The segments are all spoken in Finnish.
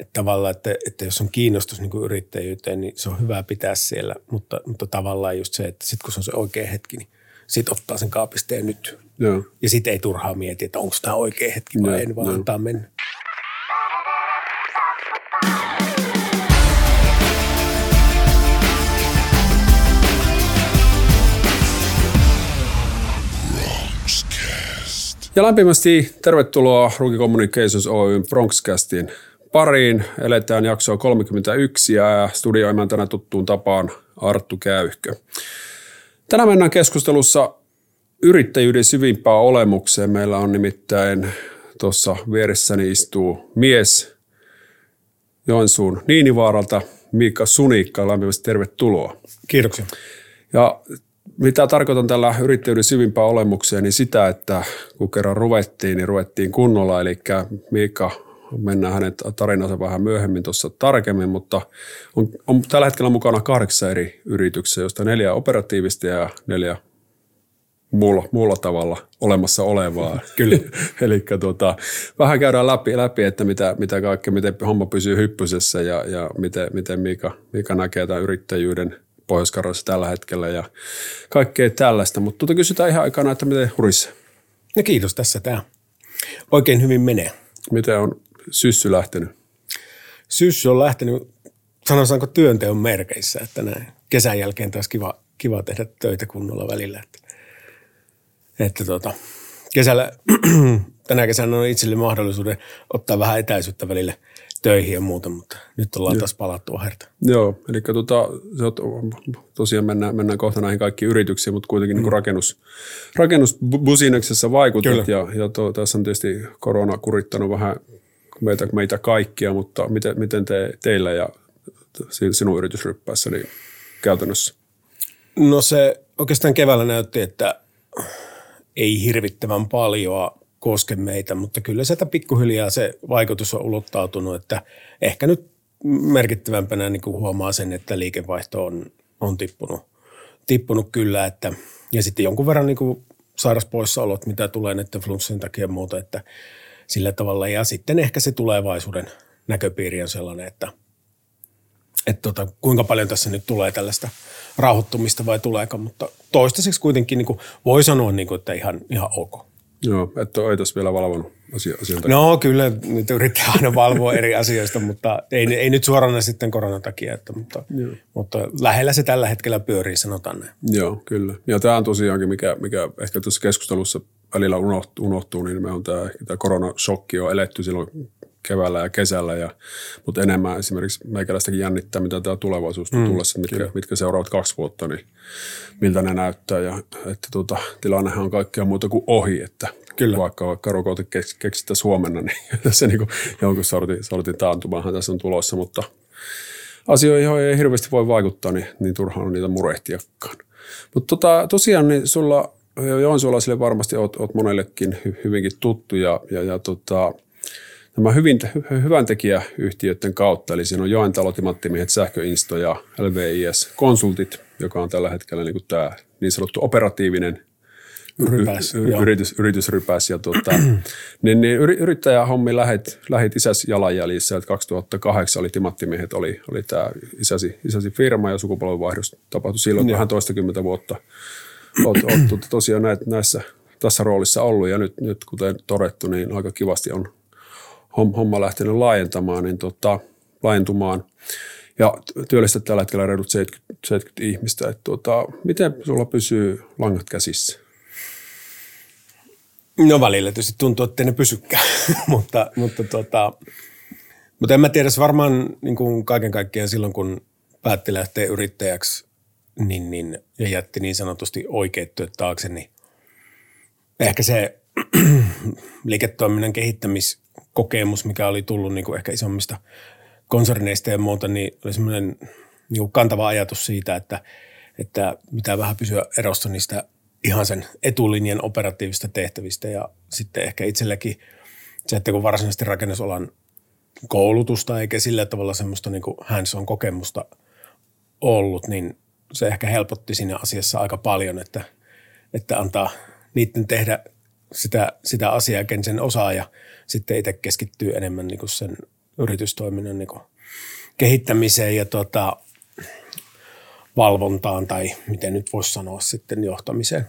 että tavallaan, että, että jos on kiinnostus niin kuin yrittäjyyteen, niin se on hyvä pitää siellä, mutta, mutta tavallaan just se, että sitten kun se on se oikea hetki, niin sitten ottaa sen kaapisteen nyt. Joo. Ja sitten ei turhaa mieti, että onko tämä oikea hetki vai Joo, en, vaan antaa mennä. Ja lämpimästi tervetuloa Ruki Communications Oyn Bronxcastin pariin. Eletään jaksoa 31 ja studioimäntänä tuttuun tapaan Arttu Käyhkö. Tänään mennään keskustelussa yrittäjyyden syvimpään olemukseen. Meillä on nimittäin tuossa vieressäni istuu mies Joensuun Niinivaaralta, Miikka Sunikka. Lämpimästi tervetuloa. Kiitoksia. Ja mitä tarkoitan tällä yrittäjyyden syvimpään olemukseen, niin sitä, että kun kerran ruvettiin, niin ruvettiin kunnolla. Eli Miikka, mennään hänen tarinansa vähän myöhemmin tuossa tarkemmin, mutta on, on tällä hetkellä mukana kahdeksan eri yrityksiä, joista neljä operatiivista ja neljä muulla, muulla tavalla olemassa olevaa. Kyllä. Eli tuota, vähän käydään läpi, läpi että mitä, mitä kaikkea, miten homma pysyy hyppysessä ja, ja miten, miten Miika, Miika näkee tämän yrittäjyyden pohjois tällä hetkellä ja kaikkea tällaista. Mutta tuota kysytään ihan aikana, että miten hurissa, No kiitos, tässä tämä. Oikein hyvin menee. miten on syssy lähtenyt? Syssy on lähtenyt, sanotaanko työnteon merkeissä, että näin. Kesän jälkeen taas kiva, kiva tehdä töitä kunnolla välillä. Että, että tota, kesällä, tänä kesänä on itselle mahdollisuuden ottaa vähän etäisyyttä välillä töihin ja muuta, mutta nyt ollaan taas palattu aherta. Joo, eli tota, se on, tosiaan mennään, mennään kohta näihin kaikkiin yrityksiin, mutta kuitenkin mm. niin rakennus, rakennusbusineksessa vaikutat Kyllä. ja, ja to, tässä on tietysti korona kurittanut vähän meitä, meitä kaikkia, mutta miten, miten te, teillä ja si- sinun yritysryppäässä niin käytännössä? No se oikeastaan keväällä näytti, että ei hirvittävän paljon koske meitä, mutta kyllä sieltä pikkuhiljaa se vaikutus on ulottautunut, että ehkä nyt merkittävämpänä niin kuin huomaa sen, että liikevaihto on, on tippunut, tippunut kyllä, että, ja sitten jonkun verran niin kuin sairaspoissaolot, mitä tulee näiden flunssin takia ja muuta, että sillä tavalla, ja sitten ehkä se tulevaisuuden näköpiiri on sellainen, että, että tota, kuinka paljon tässä nyt tulee tällaista rauhoittumista vai tuleeko, mutta toistaiseksi kuitenkin niin kuin voi sanoa, niin kuin, että ihan, ihan ok. Joo, et ole, ei tässä vielä valvonut asia, asian takia. No kyllä, nyt yrittää aina valvoa eri asioista, mutta ei, ei nyt suorana sitten koronan takia, että, mutta, mutta lähellä se tällä hetkellä pyörii, sanotaan näin. Joo, kyllä. Ja tämä on tosiaankin, mikä, mikä ehkä tuossa keskustelussa välillä unohtuu, unohtuu niin me on tämä, tämä koronashokki on eletty silloin keväällä ja kesällä, ja, mutta enemmän esimerkiksi meikäläistäkin jännittää, mitä tämä tulevaisuus mm, tullessa, mitkä, mitkä seuraavat kaksi vuotta, niin miltä ne näyttää. Ja, että tuota, tilannehan on kaikkea muuta kuin ohi, että Kyllä. vaikka, vaikka rokote keks- keksittäisiin huomenna, niin tässä niin kuin jonkun sortin, sortin taantumahan tässä on tulossa, mutta asioihin joihin ei hirveästi voi vaikuttaa, niin, niin turhaan on niitä murehtiakaan. Mutta tota, tosiaan niin sulla Joensuulaisille varmasti oot, oot monellekin hy, hyvinkin tuttu ja, ja, ja tota, nämä hyvin, hy, hyvän tekijäyhtiöiden kautta, eli siinä on Joentalo, Timanttimiehet, Sähköinsto ja LVIS Konsultit, joka on tällä hetkellä niin kuin tämä niin sanottu operatiivinen Rypäs, y- joo. yritys, yritysrypäs. Ja tuota, niin, niin yri- yrittäjähommi lähet, lähit isäsi jalanjäljissä, että 2008 oli Timanttimiehet, oli, oli tämä isäsi, isäsi firma ja sukupolvenvaihdos tapahtui silloin vähän toistakymmentä vuotta. Olet, olet tosiaan näet, näissä tässä roolissa ollut ja nyt, nyt kuten todettu, niin aika kivasti on homma lähtenyt laajentamaan, niin tota, laajentumaan. Ja työllistät tällä hetkellä reilut 70, 70 ihmistä. Et tuota, miten sulla pysyy langat käsissä? No välillä tietysti tuntuu, että ne pysykään, mutta, mutta, tota, mutta en mä tiedä, se varmaan niin kuin kaiken kaikkiaan silloin, kun päätti lähteä yrittäjäksi niin, niin, ja jätti niin sanotusti oikeat työt taakse, niin ehkä se liiketoiminnan kehittämiskokemus, mikä oli tullut niin kuin ehkä isommista konserneista ja muuta, niin oli semmoinen niin kantava ajatus siitä, että, että pitää vähän pysyä erossa niistä ihan sen etulinjan operatiivista tehtävistä ja sitten ehkä itselläkin se, että kun varsinaisesti rakennusalan koulutusta eikä sillä tavalla semmoista niin hands-on kokemusta ollut, niin se ehkä helpotti siinä asiassa aika paljon, että, että antaa niiden tehdä sitä, sitä asiaa, ken sen osaa ja sitten itse keskittyy enemmän niin kuin sen yritystoiminnan niin kuin kehittämiseen ja tota, valvontaan tai miten nyt voisi sanoa sitten johtamiseen.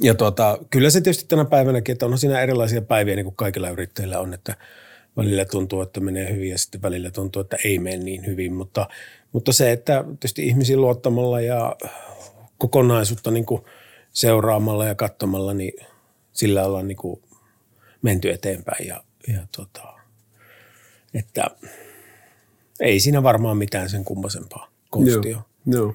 Ja tota, kyllä se tietysti tänä päivänäkin, että on siinä erilaisia päiviä niin kuin kaikilla yrittäjillä on, että välillä tuntuu, että menee hyvin ja sitten välillä tuntuu, että ei mene niin hyvin, mutta, mutta se, että tietysti ihmisiin luottamalla ja kokonaisuutta niin kuin seuraamalla ja katsomalla, niin sillä ollaan niin kuin menty eteenpäin ja, ja tota, että ei siinä varmaan mitään sen kummosempaa konstia. Joo, joo.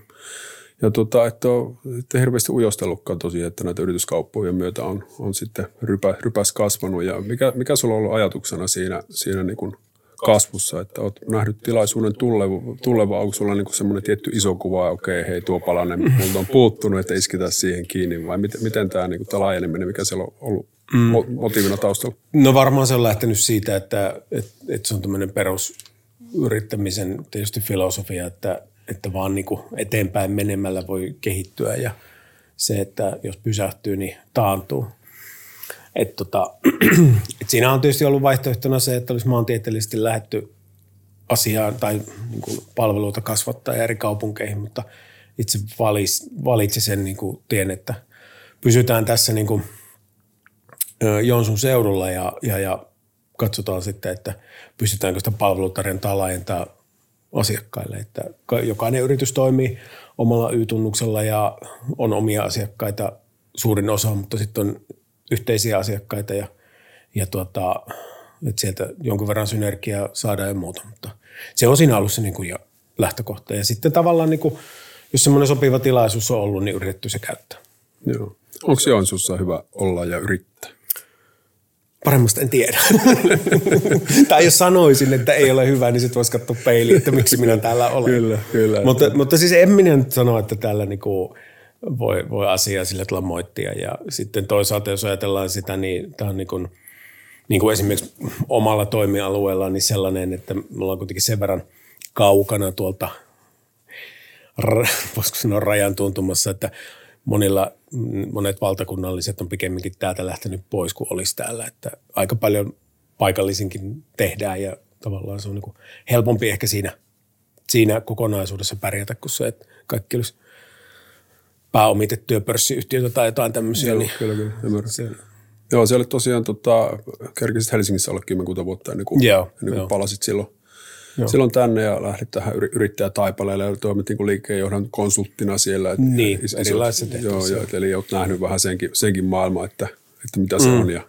Ja tota, että on että hirveästi ujostellutkaan tosiaan, että näitä yrityskauppojen myötä on, on sitten rypä, rypäs kasvanut. Ja mikä, mikä sulla on ollut ajatuksena siinä, siinä niin kuin kasvussa, että olet nähnyt tilaisuuden tuleva, tuleva onko sulla niin semmoinen tietty iso kuva, okei, okay, hei tuo palanen multa on puuttunut, että isketään siihen kiinni, vai miten, miten tämä, niin kuin, tämä laajeneminen, mikä siellä on ollut mm. motiivina taustalla? No varmaan se on lähtenyt siitä, että, että, että se on tämmöinen perusyrittämisen tietysti filosofia, että, että vaan niin kuin eteenpäin menemällä voi kehittyä ja se, että jos pysähtyy, niin taantuu. Et tota, et siinä on tietysti ollut vaihtoehtona se, että olisi maantieteellisesti lähetty asiaan tai niin kuin palveluita kasvattaa eri kaupunkeihin, mutta itse valis, valitsi sen niin kuin tien, että pysytään tässä niin kuin Jonsun seudulla ja, ja, ja katsotaan sitten, että pystytäänkö sitä palvelutarjontaa laajentaa asiakkaille. Että jokainen yritys toimii omalla Y-tunnuksella ja on omia asiakkaita suurin osa, mutta sitten on yhteisiä asiakkaita ja, ja tuota, että sieltä jonkun verran synergiaa saadaan ja muuta. Mutta se on siinä ollut se niin kuin lähtökohta. Ja sitten tavallaan, niin kuin, jos semmoinen sopiva tilaisuus on ollut, niin yritetty se käyttää. Joo. Onko Joensuussa hyvä olla ja yrittää? Paremmasta en tiedä. tai jos sanoisin, että ei ole hyvä, niin sitten voisi katsoa peiliin, että miksi minä täällä olen. kyllä, kyllä. Mutta, mutta siis en minä nyt sano, että täällä niinku voi, voi asiaa sillä tavalla moittia. Ja sitten toisaalta, jos ajatellaan sitä, niin tämä on niin kuin, niin kuin esimerkiksi omalla toimialueella niin sellainen, että me ollaan kuitenkin sen verran kaukana tuolta, voisiko sanoa rajan tuntumassa, että monilla, monet valtakunnalliset on pikemminkin täältä lähtenyt pois kuin olisi täällä. Että aika paljon paikallisinkin tehdään ja tavallaan se on niin helpompi ehkä siinä, siinä kokonaisuudessa pärjätä kuin se, että kaikki olisi pääomitettuja pörssiyhtiöitä tai jotain tämmöisiä. Joo, niin kyllä, kyllä, ymmärrän. Se, Joo, se oli tosiaan, tota, kerkisit Helsingissä olla kymmenkunta vuotta ennen kuin, joo, ennen kuin joo. palasit silloin, silloin tänne ja lähdit tähän yrittäjätaipaleelle ja toimit niin liikkeenjohdon konsulttina siellä. Et, niin, is, erilaisissa Joo, joo, eli olet nähnyt vähän senkin, senkin maailman, että, että mitä se mm. on ja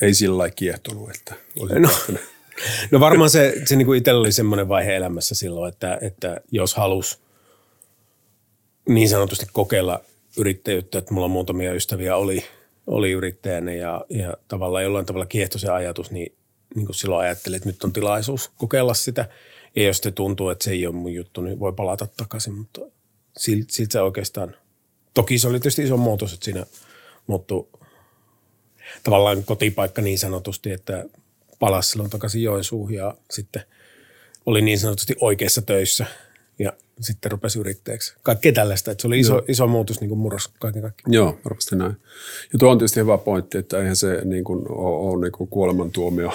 ei sillä lailla kiehtonut, että no, no varmaan se, se niin kuin itsellä oli semmoinen vaihe elämässä silloin, että, että jos halus niin sanotusti kokeilla yrittäjyyttä, että mulla muutamia ystäviä oli, oli yrittäjänä ja, ja tavallaan jollain tavalla kiehtoi se ajatus, niin niin kuin silloin ajattelin, että nyt on tilaisuus kokeilla sitä. Ja jos se tuntuu, että se ei ole mun juttu, niin voi palata takaisin, mutta siltä, siltä se oikeastaan, toki se oli tietysti iso muutos, että siinä muuttui tavallaan kotipaikka niin sanotusti, että palasi silloin takaisin Joensuuhun ja sitten oli niin sanotusti oikeassa töissä ja sitten rupesi yrittäjäksi. Kaikkea tällaista, että se oli iso, iso muutos niin kuin murros kaiken kaikkiaan. Joo, varmasti näin. Ja tuo on tietysti hyvä pointti, että eihän se niin kuin, ole, ole niin kuin kuolemantuomio,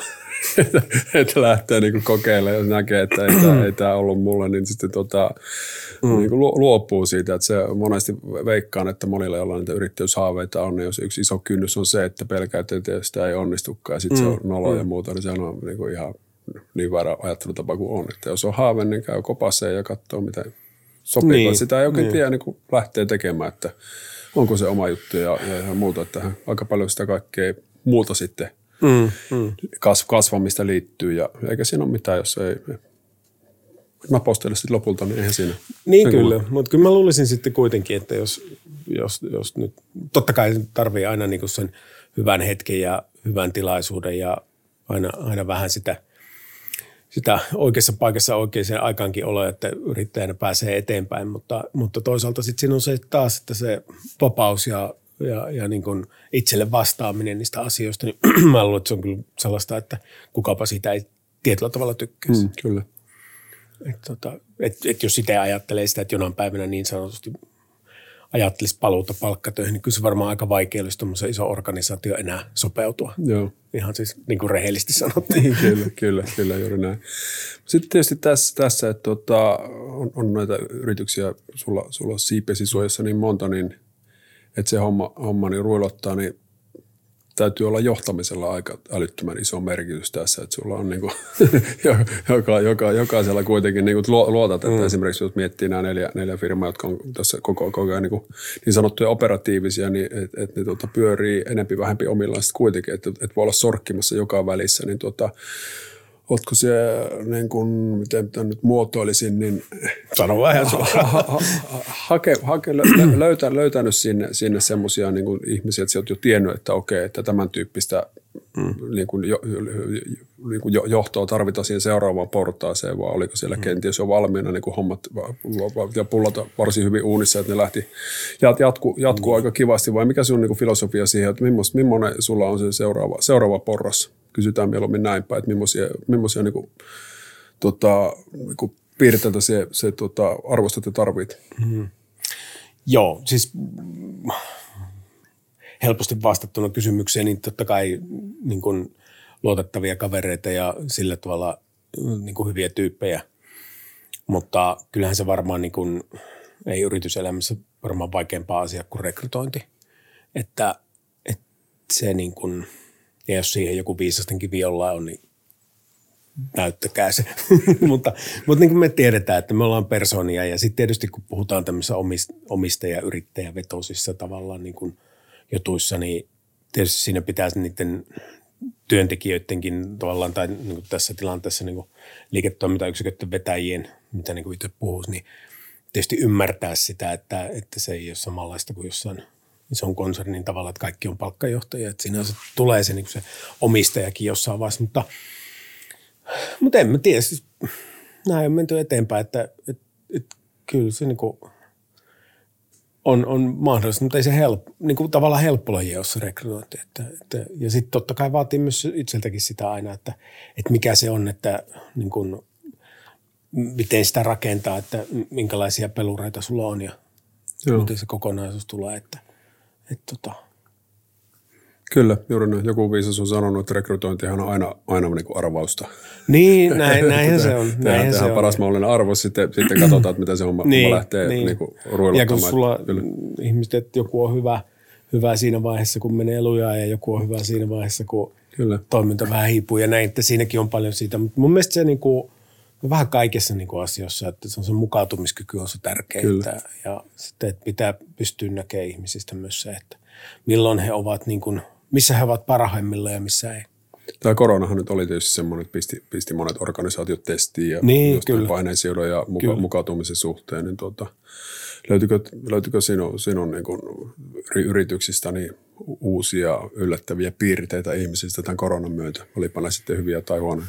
että lähtee niin kuin kokeilemaan ja näkee, että ei, tämä, ei tämä ollut mulle, niin sitten tota, mm. niin kuin luopuu siitä. Että se monesti veikkaan, että monilla, joilla niitä yrittäjyyshaaveita on, niin jos yksi iso kynnys on se, että pelkää, että sitä ei onnistukaan ja sitten mm. se on nolo mm. ja muuta, niin se on niin kuin ihan niin väärä ajattelutapa kuin on. Että jos on haave, niin käy kopassa ja katsoo, miten sopii. Niin, sitä ei oikein niin. tiedä, niin kun lähtee tekemään, että onko se oma juttu ja, ja, ja muuta. Että aika paljon sitä kaikkea muuta sitten mm, mm. kasvamista liittyy ja eikä siinä ole mitään, jos ei napostele sitten lopulta, niin eihän siinä. Niin kyllä, mutta kyllä mä luulisin sitten kuitenkin, että jos, jos, jos nyt, totta kai tarvii aina niin sen hyvän hetken ja hyvän tilaisuuden ja aina, aina vähän sitä – sitä oikeassa paikassa oikeaan aikaankin olla, että yrittäjänä pääsee eteenpäin, mutta, mutta toisaalta sitten siinä on se taas, että se vapaus ja, ja, ja niin kuin itselle vastaaminen niistä asioista, niin mä luulen, että se on kyllä sellaista, että kukapa siitä ei tietyllä tavalla tykkäisi. Mm, kyllä. Et, tota, et, et jos sitä ajattelee sitä, että jonain päivänä niin sanotusti ajattelisi paluuta palkkatöihin, niin kyllä se varmaan aika vaikea olisi tuommoisen iso organisaatio enää sopeutua. Joo. Ihan siis niin kuin rehellisesti sanottiin. kyllä, kyllä, kyllä, juuri näin. Sitten tietysti tässä, tässä että tota, on, on näitä yrityksiä, sulla, sulla on siipesi suojassa niin monta, niin että se homma, homma niin ruilottaa, niin täytyy olla johtamisella aika älyttömän iso merkitys tässä, että sulla on niin kuin, joka, joka, jokaisella kuitenkin niin kuin luotat, että mm. esimerkiksi jos miettii nämä neljä, neljä firmaa, jotka on tässä koko, koko ajan niin, kuin, niin sanottuja operatiivisia, niin että et ne tuota, pyörii enempi vähempi omillaan kuitenkin, että et voi olla sorkkimassa joka välissä, niin tuota, Oletko se, niin kuin, miten tämän nyt muotoilisin, niin Sano vähän ha, ha, ha, hake, hake, löytä, löytänyt sinne, sinne semmoisia niin ihmisiä, että sä oot jo tiennyt, että okei, että tämän tyyppistä mm. niin kuin jo, niin kuin johtoa tarvitaan siihen seuraavaan portaaseen, vai oliko siellä mm. kenties jo valmiina niin kuin hommat ja pullata varsin hyvin uunissa, että ne lähti jatku, jatkuu mm. aika kivasti, vai mikä sun niin kuin filosofia siihen, että millainen sulla on se seuraava, seuraava porras? kysytään mieluummin näin päin, että millaisia, millaisia niin kuin, tota, niin kuin piirteitä se, se tota, arvostat ja tarvit. Mm. Joo, siis helposti vastattuna kysymykseen, niin totta kai niin kuin luotettavia kavereita ja sillä tavalla niin kuin hyviä tyyppejä. Mutta kyllähän se varmaan niin kuin, ei yrityselämässä varmaan vaikeampaa asia kuin rekrytointi. Että, että se niin kuin – ja jos siihen joku viisasten kivi jollain on, niin näyttäkää se. mutta mutta niin kuin me tiedetään, että me ollaan persoonia ja sitten tietysti kun puhutaan tämmöisissä omistaja- yrittäjävetoisissa tavallaan niin kuin jutuissa, niin tietysti siinä pitäisi niiden työntekijöidenkin tavallaan tai niin kuin tässä tilanteessa niin liiketoimintayksiköiden vetäjien, mitä niin kuin itse puhuisi, niin tietysti ymmärtää sitä, että, että se ei ole samanlaista kuin jossain – ison konsernin tavalla, että kaikki on palkkajohtajia. Että siinä se tulee se, niin se omistajakin jossain vaiheessa, mutta, mutta en mä tiedä. Siis, näin on menty eteenpäin, että, että, että kyllä se niin kuin on, on mahdollista, mutta ei se help, niin kuin tavallaan helppo laji ole se rekrytointi. Että, että, ja sitten totta kai vaatii myös itseltäkin sitä aina, että, että mikä se on, että niin kuin, miten sitä rakentaa, että minkälaisia pelureita sulla on ja Joo. miten se kokonaisuus tulee. Että, et tota. Kyllä, juuri näin. Joku viisas on sanonut, että rekrytointihan on aina, aina niin kuin arvausta. Niin, näin, näinhän se on. Näinhän se on. paras mahdollinen arvo, sitten, sitten katsotaan, että miten se homma, niin, lähtee niin. Niin kuin Ja kun sulla Kyllä. ihmiset, että joku on hyvä, hyvä siinä vaiheessa, kun menee lujaa ja joku on hyvä siinä vaiheessa, kun Kyllä. toiminta vähän hiipuu ja näin, että siinäkin on paljon siitä. Mutta mun mielestä se niin kuin, vähän kaikessa niin kuin asioissa, että se on se mukautumiskyky on se tärkeintä. Ja sitten, että pitää pystyä näkemään ihmisistä myös se, että milloin he ovat, niin kuin, missä he ovat parhaimmilla ja missä ei. Tämä koronahan nyt oli tietysti semmoinen, että pisti, pisti monet organisaatiot testiin ja niin, paineensiirron ja muka, mukautumisen suhteen. Niin tuota, löytyykö, löytyykö sinun, sinun niin kuin yrityksistä niin uusia yllättäviä piirteitä ihmisistä tämän koronan myötä? Olipa ne sitten hyviä tai huonoja?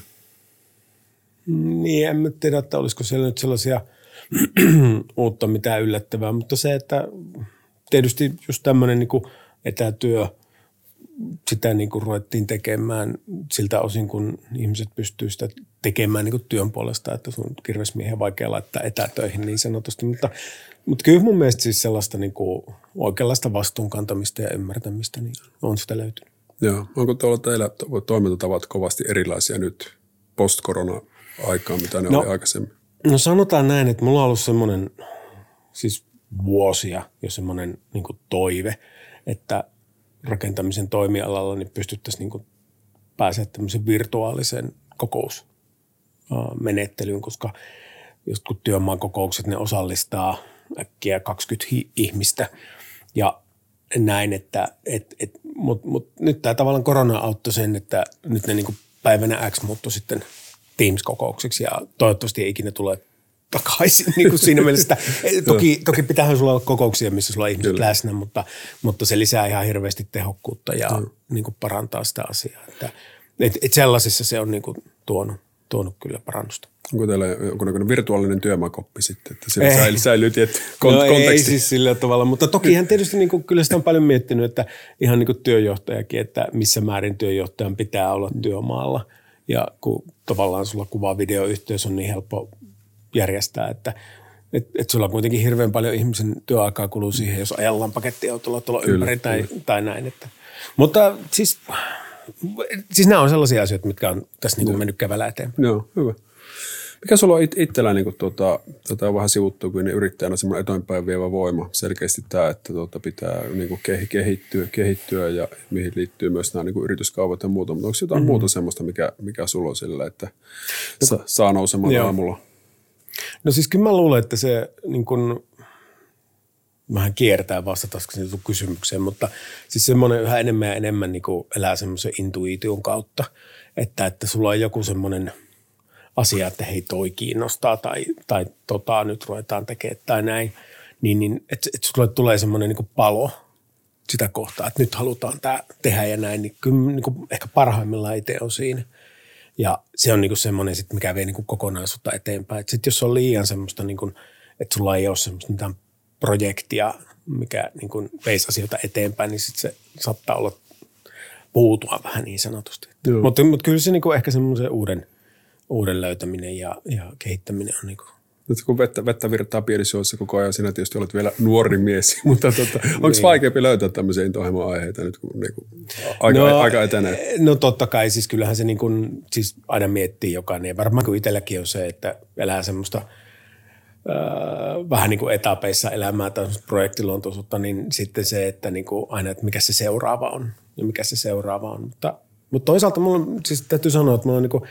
Niin, en tiedä, että olisiko siellä nyt sellaisia uutta mitään yllättävää, mutta se, että tietysti just tämmöinen niin etätyö, sitä niin kuin ruvettiin tekemään siltä osin, kun ihmiset pystyy sitä tekemään niin kuin työn puolesta, että sun kirvesmiehen vaikea laittaa etätöihin niin sanotusti. Mutta, mutta kyllä mun mielestä siis sellaista niin kuin oikeanlaista vastuunkantamista ja ymmärtämistä niin on sitä löytynyt. Joo. Onko tuolla teillä toimintatavat kovasti erilaisia nyt post-korona aikaan, mitä ne no, oli aikaisemmin? No sanotaan näin, että mulla on ollut semmoinen siis vuosia jo semmoinen niin toive, että rakentamisen toimialalla niin pystyttäisiin niin pääsemään tämmöisen virtuaalisen kokousmenettelyyn, koska just kun työmaan kokoukset, ne osallistaa äkkiä 20 hi- ihmistä. Ja näin, että et, et, mutta mut nyt tämä tavallaan korona auttoi sen, että nyt ne niin päivänä X muuttui sitten – Teams-kokoukseksi ja toivottavasti ei ikinä tule takaisin niin kuin siinä mielessä. toki, toki pitäähän sulla olla kokouksia, missä sulla on ihmiset Kyllä. läsnä, mutta, mutta se lisää ihan hirveästi tehokkuutta ja mm. niin kuin parantaa sitä asiaa. Että, et, et sellaisissa se on niin kuin tuonut, tuonut kyllä parannusta. Onko teillä jonkunnäköinen virtuaalinen työmaakoppi sitten, että se säilyy, säilyy tietty kont- no konteksti? ei siis sillä tavalla, mutta tokihan tietysti niin kuin, kyllä sitä on paljon miettinyt, että ihan niin kuin työjohtajakin, että missä määrin työjohtajan pitää olla työmaalla – ja kun tavallaan sulla kuva videoyhteys on niin helppo järjestää, että et, et sulla kuitenkin hirveän paljon ihmisen työaikaa kuluu siihen, jos ajellaan pakettiautolla tuolla Kyllä, ympäri tai, tai näin. Että. Mutta siis, siis nämä on sellaisia asioita, mitkä on tässä niin mennyt kävellä eteenpäin. Joo, hyvä. Mikä sulla on it- itsellä niin tuota, tätä on vähän sivuttu kuin yrittäjänä semmoinen eteenpäin vievä voima? Selkeästi tämä, että tuota, pitää niin kuin kehittyä, kehittyä ja mihin liittyy myös nämä niin kuin yrityskaupat ja muuta. Mutta onko jotain mm-hmm. muuta semmoista, mikä, mikä sulla on sillä, että sa, saa nousemaan Joo. aamulla? No siis kyllä mä luulen, että se niin kuin, vähän kiertää sun kysymykseen, mutta siis semmoinen yhä enemmän ja enemmän niin elää semmoisen intuition kautta, että, että sulla on joku semmoinen asia, että hei toi kiinnostaa tai, tai tota nyt ruvetaan tekemään tai näin, niin, niin että, että sulle tulee semmoinen niin palo sitä kohtaa, että nyt halutaan tämä tehdä ja näin, niin kyllä niin kuin ehkä parhaimmillaan itse on siinä. Ja se on niinku semmoinen, sit, mikä vie niinku kokonaisuutta eteenpäin. Sitten jos on liian semmoista, niinku, että sulla ei ole semmoista mitään projektia, mikä niinku veisi asioita eteenpäin, niin sitten se saattaa olla puutua vähän niin sanotusti. Mutta, mutta kyllä se niinku ehkä semmoisen uuden, uuden löytäminen ja, ja kehittäminen on niinku, Nyt kun vettä, vettä virtaa pienissä koko ajan, sinä tietysti olet vielä nuori mies, mutta tota, onko niin. vaikeampi löytää tämmöisiä intohimoa aiheita nyt, kun niin kuin, aika, no, aika etenee? No totta kai, siis kyllähän se niin kuin, siis aina miettii jokainen. Ja varmaan kun itselläkin on se, että elää semmoista öö, vähän niin kuin etapeissa elämää tai projektiluontoisuutta, niin sitten se, että niin kuin aina, että mikä se seuraava on ja mikä se seuraava on. Mutta, mutta toisaalta mulla siis täytyy sanoa, että mulla on niin kuin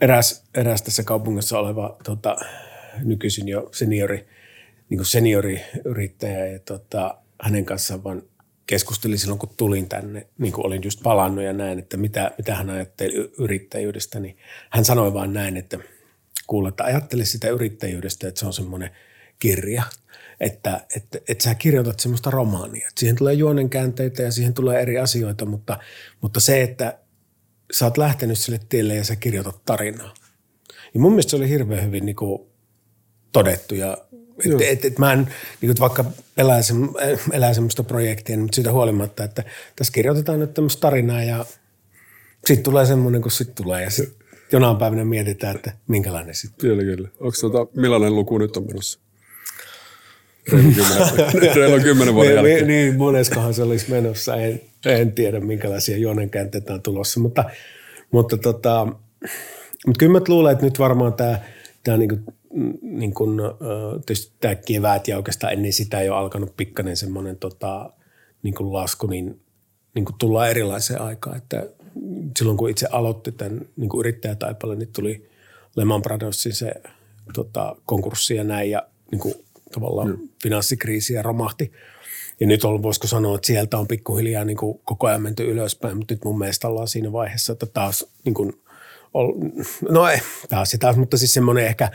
eräs, eräs tässä kaupungissa oleva tota, nykyisin jo seniori, niin kuin senioriyrittäjä ja tota, hänen kanssaan vaan keskustelin silloin, kun tulin tänne, niin kuin olin just palannut ja näin, että mitä, mitä hän ajatteli yrittäjyydestä, niin hän sanoi vaan näin, että kuule, että ajattele sitä yrittäjyydestä, että se on semmoinen kirja, että, että, että sä kirjoitat semmoista romaania. Että siihen tulee juonenkäänteitä ja siihen tulee eri asioita, mutta, mutta se, että sä oot lähtenyt sille tielle ja sä kirjoitat tarinaa. Ja mun mielestä se oli hirveän hyvin niin kuin todettu ja että et, et mä en, niin kuin, vaikka elää, se, elää semmoista projektia, niin siitä huolimatta, että tässä kirjoitetaan nyt tämmöistä tarinaa ja sitten tulee semmoinen kuin sitten tulee ja sitten jonain päivänä mietitään, että minkälainen sitten. Kyllä, kyllä. Onko tota, millainen luku nyt on menossa? Reilu kymmenen, kymmenen vuoden Niin, jälkeen. niin, moneskohan se olisi menossa. En, en tiedä, minkälaisia juonenkäänteitä on tulossa, mutta, mutta, tota, mutta kyllä mä luulen, että nyt varmaan tämä, tämä niin niin kuin, ö, tietysti tämä kevät ja oikeastaan ennen sitä jo alkanut pikkainen semmoinen tota, niin kuin lasku, niin, niin kuin tullaan erilaiseen aikaan. Että silloin kun itse aloitti tämän niin yrittäjätaipalle, niin tuli Lehman Brothersin se tota, konkurssi ja näin ja niin kuin, tavallaan mm. finanssikriisi ja romahti. Ja nyt on, voisiko sanoa, että sieltä on pikkuhiljaa niin kuin koko ajan menty ylöspäin, mutta nyt mun mielestä ollaan siinä vaiheessa, että taas niin kuin, no ei, taas ja taas, mutta siis semmoinen ehkä,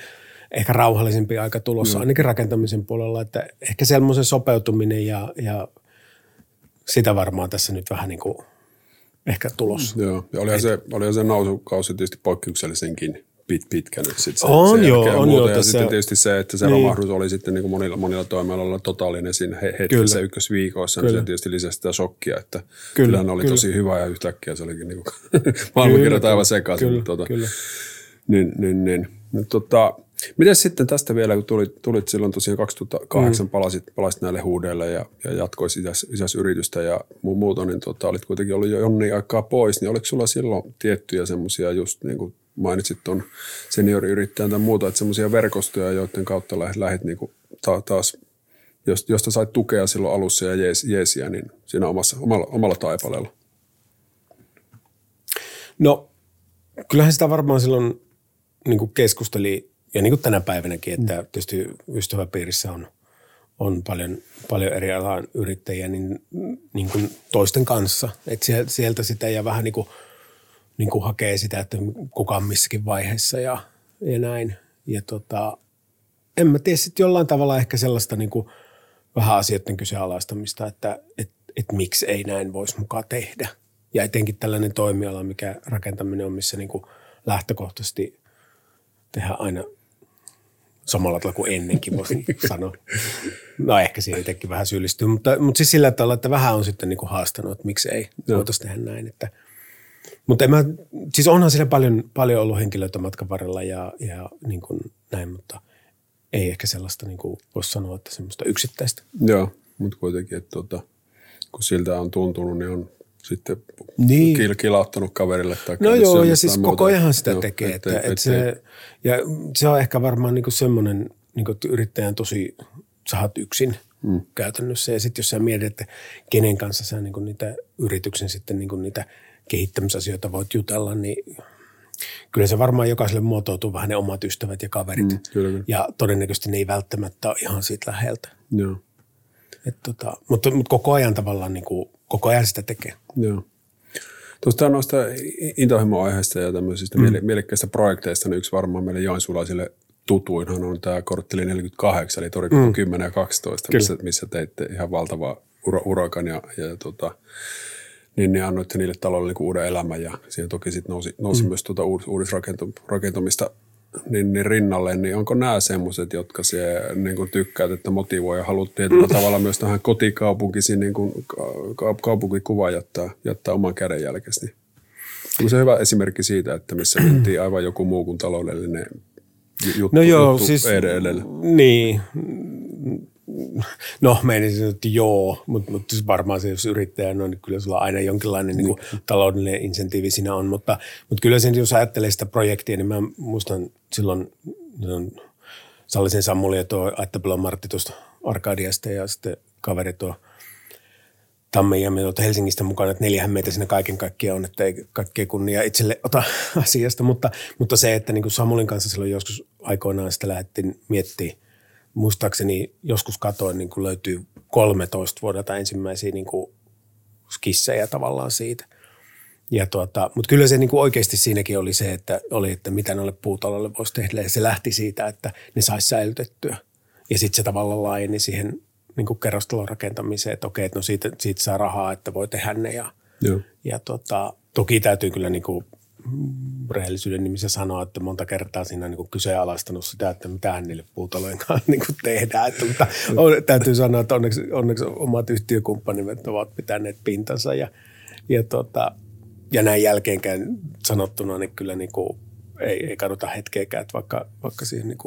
ehkä rauhallisempi aika tulossa, mm. ainakin rakentamisen puolella, että ehkä semmoisen sopeutuminen ja, ja sitä varmaan tässä nyt vähän niin kuin ehkä tulossa. Joo, ja olihan se, olihan se nousukausi tietysti poikkeuksellisenkin pit, pitkä nyt sit se, On se joo, on muuta. joo, Ja tässä- sitten tietysti se, että se Niin. romahdus oli sitten niin kuin monilla, monilla toimialoilla totaalinen siinä he- hetkessä Kyllä. ykkösviikoissa, niin se tietysti lisäsi sitä shokkia, että Kyllä, oli kyllä. tosi hyvä ja yhtäkkiä se olikin niin kuin maailmankirjat aivan sekaisin. Kyllä, mutta tota, kyllä. Niin, niin, niin. No, tota, miten sitten tästä vielä, kun tulit, tulit silloin tosiaan 2008, mm. palasit, palasit näille huudeille ja, ja jatkoit isäs, isäs yritystä ja muu muuta, niin tota, olit kuitenkin ollut jo jonnin aikaa pois, niin oliko sulla silloin tiettyjä semmoisia just niin kuin mainitsit tuon senioriyrittäjän tai muuta, että semmoisia verkostoja, joiden kautta lähdit niin kuin ta, taas, jos- josta sait tukea silloin alussa ja jees, jeesiä, niin siinä omassa, omalla, omalla taipaleella. No kyllähän sitä varmaan silloin niin kuin keskusteli, ja niin kuin tänä päivänäkin, että tietysti ystäväpiirissä on, on paljon, paljon eri alan yrittäjiä niin, niin kuin toisten kanssa. Sieltä, sieltä sitä ja vähän niin kuin, niin kuin hakee sitä, että kuka on missäkin vaiheessa ja, ja näin. Ja tota, en mä tiedä, sitten jollain tavalla ehkä sellaista niin kuin vähän asioiden kyseenalaistamista, että et, et miksi ei näin voisi mukaan tehdä. Ja etenkin tällainen toimiala, mikä rakentaminen on, missä niin kuin lähtökohtaisesti tehdään aina samalla tavalla kuin ennenkin, voisi sanoa. No ehkä siihen itsekin vähän syyllistyy, mutta, mutta siis sillä tavalla, että vähän on sitten niin kuin haastanut, että miksi ei Joo. voitaisiin tehdä näin. Että, mutta en mä, siis onhan siinä paljon, paljon ollut henkilöitä matkan varrella ja, ja niin kuin näin, mutta ei ehkä sellaista, niin kuin voisi sanoa, että semmoista yksittäistä. Joo, mutta kuitenkin, että tota, kun siltä on tuntunut, niin on sitten Niin. kil, kilauttanut kaverille. Tai No joo, ja siis koko ajan sitä Joo, tekee. ettei- Että, että ettei- se, ja se on ehkä varmaan niin semmoinen, niin että yrittäjän tosi, oot yksin mm. käytännössä. Ja sitten jos sä mietit, että kenen kanssa sä niin niitä yrityksen sitten niin niitä kehittämisasioita voit jutella, niin kyllä se varmaan jokaiselle muotoutuu vähän ne omat ystävät ja kaverit. Mm, kyllä, kyllä. Ja todennäköisesti ne ei välttämättä ole ihan siitä läheltä. Joo, Et tota, mutta, mutta koko ajan tavallaan, niin kuin, koko ajan sitä tekee. joo. Tuosta noista intohimo-aiheista ja tämmöisistä mm. mielekkäistä projekteista, niin yksi varmaan meille joensuulaisille tutuinhan on tämä Kortteli 48, eli Torikko mm. 10 ja 12, Kyllä. missä, missä teitte ihan valtavaa ura, urakan ja, ja tota, niin, niin annoitte niille talolle niin uuden elämän ja siihen toki sitten nousi, nousi mm. myös tuota uudis, uudisrakentumista niin, niin rinnalle, niin onko nämä semmoiset, jotka se niin kuin tykkäät, että motivoi ja haluat tietyllä tavalla myös tähän kotikaupunkisiin niin kuin ka- kaupunkikuvaan jättää, jättää oman kädenjälkesi? Niin. Se hyvä esimerkki siitä, että missä mentiin aivan joku muu kuin taloudellinen juttu, No joo, juttu siis, edellä? niin. No menisin, että joo, mutta, mutta siis varmaan se, jos yrittäjä on, niin kyllä sulla aina jonkinlainen niin kuin, taloudellinen insentiivi siinä on. Mutta, mutta kyllä sen, jos ajattelee sitä projektia, niin mä muistan silloin silloin Sallisen Sammuli ja tuo Aittapelon Martti tuosta Arkadiasta ja sitten kaveri tuo Tammi ja me olette Helsingistä mukana, että neljähän meitä siinä kaiken kaikkiaan on, että ei kaikkea kunnia itselle ota asiasta, mutta, mutta se, että niin kuin Samulin kanssa silloin joskus aikoinaan sitä lähdettiin miettimään, muistaakseni joskus katoin, niin kuin löytyy 13 vuodelta ensimmäisiä niin kuin skissejä tavallaan siitä. Ja tuota, mutta kyllä se niin kuin oikeasti siinäkin oli se, että, oli, että mitä noille puutaloille voisi tehdä. Ja se lähti siitä, että ne saisi säilytettyä. Ja sitten se tavallaan laajeni siihen niin kuin kerrostalon rakentamiseen, että okei, että no siitä, siitä saa rahaa, että voi tehdä ne. Ja, Joo. ja tota, toki täytyy kyllä niin kuin rehellisyyden nimissä sanoa, että monta kertaa siinä on niin kyseenalaistanut sitä, että mitä niille puutalojen kanssa niin tehdään. Että, mutta on, täytyy sanoa, että onneksi, onneksi omat yhtiökumppanimme ovat pitäneet pintansa ja, ja, tota, ja näin jälkeenkään sanottuna, niin kyllä niin kuin ei, ei kadota hetkeäkään, että vaikka, vaikka siihen niin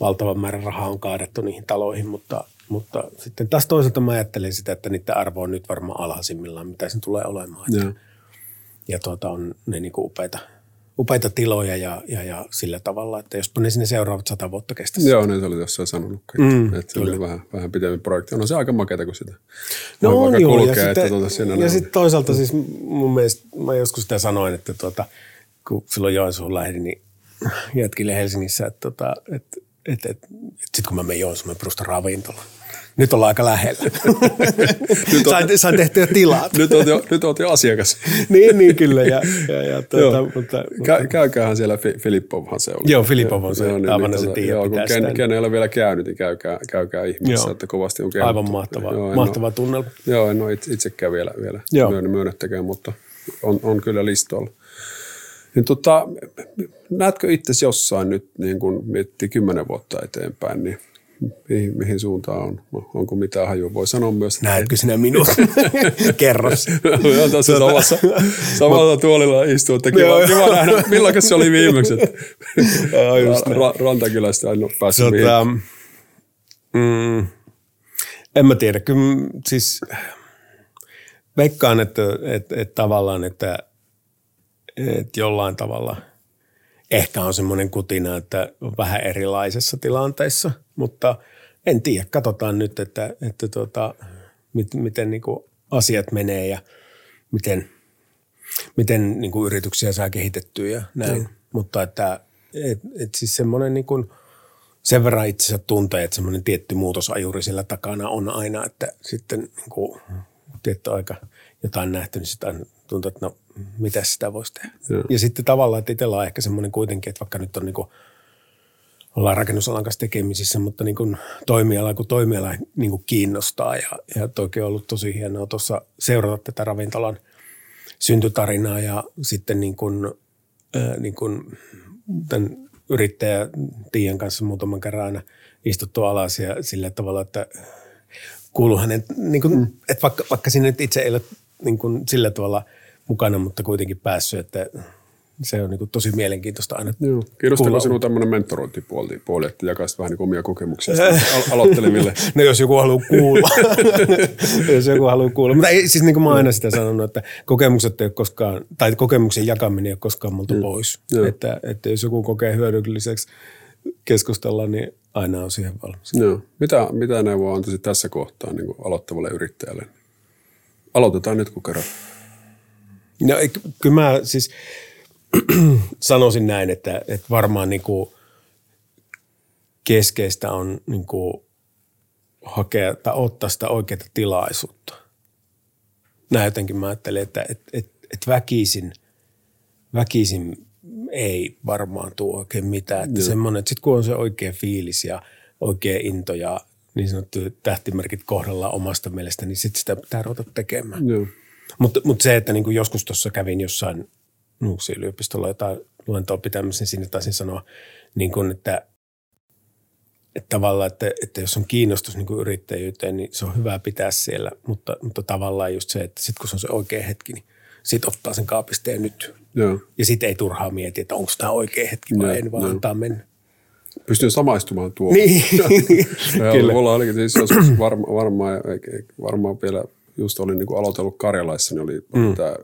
valtavan määrän rahaa on kaadettu niihin taloihin, mutta, mutta sitten taas toisaalta mä ajattelin sitä, että niiden arvo on nyt varmaan alhaisimmillaan, mitä se tulee olemaan. Että. Ja tuota, on ne niin kuin upeita, upeita tiloja ja, ja, ja, sillä tavalla, että jospa ne sinne seuraavat sata vuotta kestäisi. Joo, niin se oli jossain sanonutkin. Mm, Mm, että se oli vähän, vähän pitempi projekti. On se aika makeata, kun sitä No voi on vaikka joo, ja kulkea, että sitten, tuota ja sitten toisaalta siis mun mielestä, mä joskus sitä sanoin, että tuota, kun silloin Joensuun lähdin, niin jätkille Helsingissä, että, tota, että, että, että, että sitten kun mä menen Joensuun, mä perustan ravintola. Nyt ollaan aika lähellä. Nyt on- sain, sain tehtyä tilat. Nyt oot jo, nyt oot jo asiakas. niin, niin kyllä. Ja, ja, ja tuota, Joo. mutta, Kä, käykäähän siellä, Fi- Filippovhan se oli. Joo, Filippov on se. Joo, Taavanne se tiedä, Joo, kun pitää ken, ken ei ole vielä käynyt, niin käykää, käykää ihmeessä, Joo. että kovasti on kehuttu. aivan mahtava, Joo, mahtava tunnelma. Joo, en ole itse- itsekään vielä, vielä myönnettäkään, mutta on, on kyllä listoilla. Niin tota, näetkö itse jossain nyt, niin kun miettii kymmenen vuotta eteenpäin, niin mihin, mihin suuntaan on? Onko mitään hajua? Voi sanoa myös, Näetkö sinä minut? Kerros. Joo, tässä samassa, samalla tuolilla istuu, että kiva, kiva nähdä, milloin se oli viimeksi. että Joo, just näin. Ra- Rantakylästä en ole päässyt mihin. Tota, mm, en mä tiedä. Kyllä siis veikkaan, että, että, että tavallaan, että, että jollain tavalla ehkä on semmoinen kutina, että on vähän erilaisessa tilanteessa, mutta en tiedä. Katsotaan nyt, että, että tota, mit, miten niin kuin asiat menee ja miten, miten niin kuin yrityksiä saa kehitettyä ja näin. Mutta että et, et siis semmoinen niin kuin, sen verran itsensä tuntee, että semmoinen tietty muutosajuri sillä takana on aina, että sitten niin kuin, tietty aika jotain nähty, niin sitten tuntuu, että no, mitä sitä voisi tehdä. Joo. Ja sitten tavallaan, että itsellä on ehkä semmoinen kuitenkin, että vaikka nyt on niin kuin, ollaan rakennusalan kanssa tekemisissä, mutta niin kuin toimiala kuin toimiala niin kuin kiinnostaa ja, ja toki on ollut tosi hienoa tuossa seurata tätä ravintolan syntytarinaa ja sitten niin kuin, äh, niin kuin tämän yrittäjä Tiian kanssa muutaman kerran aina istuttu alas ja sillä tavalla, että kuuluu hänen, niin kuin, mm. että vaikka, vaikka sinne nyt itse ei ole niin kuin sillä tavalla mukana, mutta kuitenkin päässyt, että se on niin kuin tosi mielenkiintoista aina. Joo. Kiinnostaako sinua tämmöinen mentorointipuoli, puoli, että jakaisit vähän niin omia kokemuksia al- aloitteleville? no jos joku haluaa kuulla. jos joku haluaa kuulla. Mutta ei, siis niin kuin mä aina sitä sanonut, että kokemukset ei ole koskaan, tai kokemuksen jakaminen ei ole koskaan multa mm. pois. Että, että jos joku kokee hyödylliseksi keskustella, niin aina on siihen valmis. Joo. Mitä, mitä neuvoa antaisit tässä kohtaa niin aloittavalle yrittäjälle? Aloitetaan nyt, kun kerran. No kyllä mä siis sanoisin näin, että, että varmaan niin kuin keskeistä on niin kuin hakea tai ottaa sitä oikeaa tilaisuutta. Näin jotenkin mä ajattelin, että, että, että, että väkisin, väkisin ei varmaan tuo oikein mitään. Että semmoinen, että sitten kun on se oikea fiilis ja oikea into ja niin sanottu tähtimerkit kohdalla omasta mielestä, niin sitten sitä pitää ruveta tekemään. Mutta mut se, että niinku joskus tuossa kävin jossain Nuuksi yliopistolla jotain luentoa pitämässä, niin sinne taisin sanoa, niin kun, että, että tavallaan, että, että jos on kiinnostus niin yrittäjyyteen, niin se on hyvä pitää siellä, mutta, mutta tavallaan just se, että sitten kun se on se oikea hetki, niin sitten ottaa sen kaapisteen nyt. Joo. Ja sitten ei turhaa mieti, että onko tämä oikea hetki vai ei, vaan antaa mennä. Pystyn samaistumaan tuohon. Niin, kyllä. Mulla olikin siis joskus varma, varmaan, varmaan vielä just olin niin kuin aloitellut Karjalaissa, niin oli mm. tämä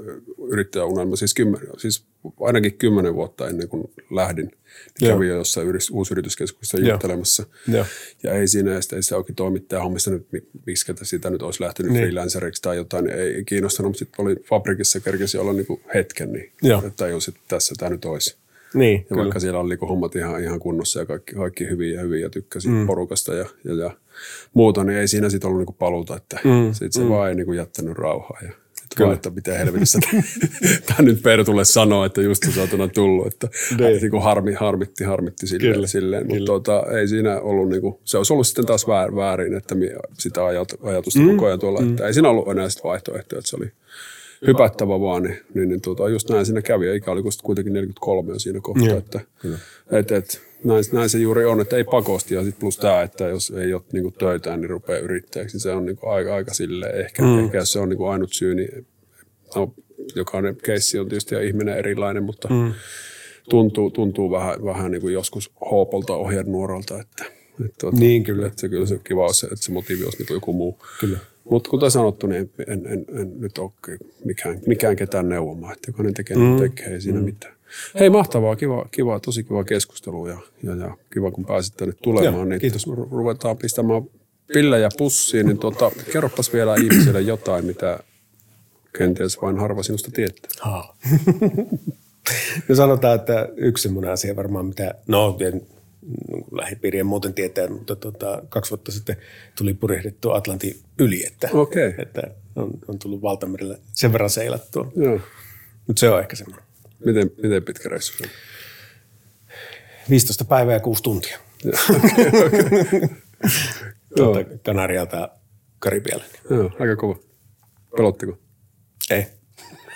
yrittäjäunelma, siis, kymmen, siis ainakin kymmenen vuotta ennen kuin lähdin. Niin kävin jo jossain yris, uusyrityskeskuksessa juttelemassa. Ja. ja ei siinä, ja ei se oikein toimittaja hommissa nyt, miksi sitä nyt olisi lähtenyt niin. freelanceriksi tai jotain, niin ei kiinnostanut, mutta sitten oli fabrikissa, kerkesi olla niin kuin hetken, niin että tajus, että tässä tämä nyt olisi. Niin, ja kyllä. vaikka siellä oli niin hommat ihan, ihan kunnossa ja kaikki, kaikki hyvin ja hyvin ja tykkäsin mm. porukasta ja, ja, ja muuta, niin ei siinä sitten ollut niin paluuta, että mm. sit se mm. vaan ei niin jättänyt rauhaa. Ja, Kyllä. että mitä helvetissä tämä nyt Pertulle sanoo, että just saatana tullut, että niin. niin kuin harmi, harmitti, harmitti silleen, Kyllä. silleen. mutta tuota, ei siinä ollut, niin kuin, se olisi ollut sitten taas väärin, että sitä ajatusta mm. koko ajan tuolla, mm. että ei siinä ollut enää sitä vaihtoehtoa, että se oli hypättävä vaan, niin, niin, niin tuota, just näin siinä kävi. Ikä oli kuitenkin 43 siinä kohtaa, että et, et, näin, näin, se juuri on, että ei pakosti. Ja sitten plus tämä, että jos ei ole niin töitä, niin rupeaa yrittäjäksi. Se on niin aika, aika silleen, ehkä, mm. ehkä se on niin ainut syy, niin no, jokainen keissi on tietysti ja ihminen erilainen, mutta mm. tuntuu, tuntuu vähän, vähän niin kuin joskus hoopolta ohjenuoralta, että, että, tuota, niin, kyllä. että se kyllä se kiva olisi, että se motiivi olisi niin joku muu. Kyllä. Mutta kuten sanottu, niin en, en, en nyt ole mikään, mikään ketään neuvomaan, että jokainen tekee, mm. tekee, ei siinä mm. mitään. Hei, mahtavaa, kiva, kiva, tosi kiva keskustelu ja, ja, ja kiva, kun pääsit tänne tulemaan. Joo, niin kiitos. Ruvetaan pistämään pillejä pussiin, niin tuota, kerropas vielä ihmisille jotain, mitä kenties vain harva sinusta tietää. Ha. no sanotaan, että yksi semmoinen asia varmaan, mitä, no lähipiirien muuten tietää, mutta tota, kaksi vuotta sitten tuli purjehdittua Atlantin yli, että, okay. että on, on tullut valtamerellä sen verran seilattua. Mutta se on ehkä semmoinen. Miten, miten pitkä reissu on? 15 päivää ja 6 tuntia. okay, okay. tuota, Kanarialta Karibialle. Joo, aika kova. Pelottiko? Ei.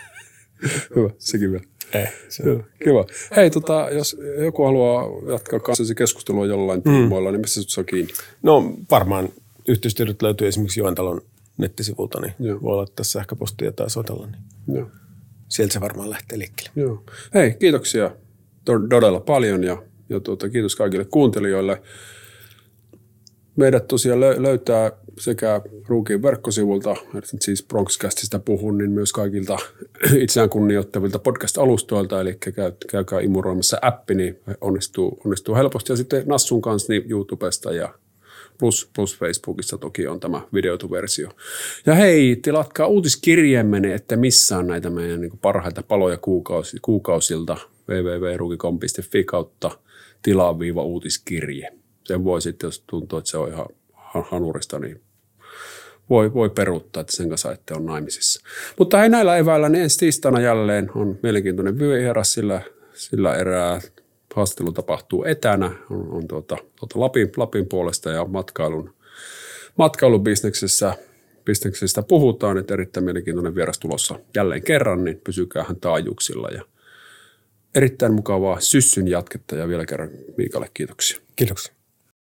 Hyvä, sekin vielä. Ei. Se Joo, kiva. Hei, tota, jos joku haluaa jatkaa kanssasi keskustelua jollain mm. tiimoilla, niin missä se on kiinni? No varmaan yhteistyöt löytyy esimerkiksi Joentalon nettisivulta, niin Joo. voi laittaa sähköpostia tai soitella. Niin Joo. Sieltä se varmaan lähtee liikkeelle. Joo. Hei, kiitoksia todella paljon ja, ja tuota, kiitos kaikille kuuntelijoille. Meidät tosiaan löytää sekä Ruukin verkkosivulta, siis Bronxcastista puhun, niin myös kaikilta itseään kunnioittavilta podcast-alustoilta, eli käy, käykää imuroimassa appi, niin onnistuu, onnistuu helposti. Ja sitten Nassun kanssa niin YouTubesta ja plus, plus Facebookissa toki on tämä videotuversio. Ja hei, tilatkaa uutiskirjeemme, että missä on näitä meidän niin parhaita paloja kuukausi, kuukausilta www.ruukikom.fi kautta tilaa-uutiskirje. Sen voi sitten, jos tuntuu, että se on ihan hanurista, niin voi, voi peruuttaa, että sen kanssa ette on naimisissa. Mutta hei näillä eväillä, niin ensi tiistaina jälleen on mielenkiintoinen vieras sillä, sillä erää. Haastattelu tapahtuu etänä, on, on tuota, tuota Lapin, Lapin puolesta ja matkailun, matkailubisneksessä bisneksestä puhutaan, että erittäin mielenkiintoinen vieras tulossa jälleen kerran, niin pysykäähän taajuuksilla ja erittäin mukavaa syssyn jatketta ja vielä kerran Miikalle kiitoksia. Kiitoksia.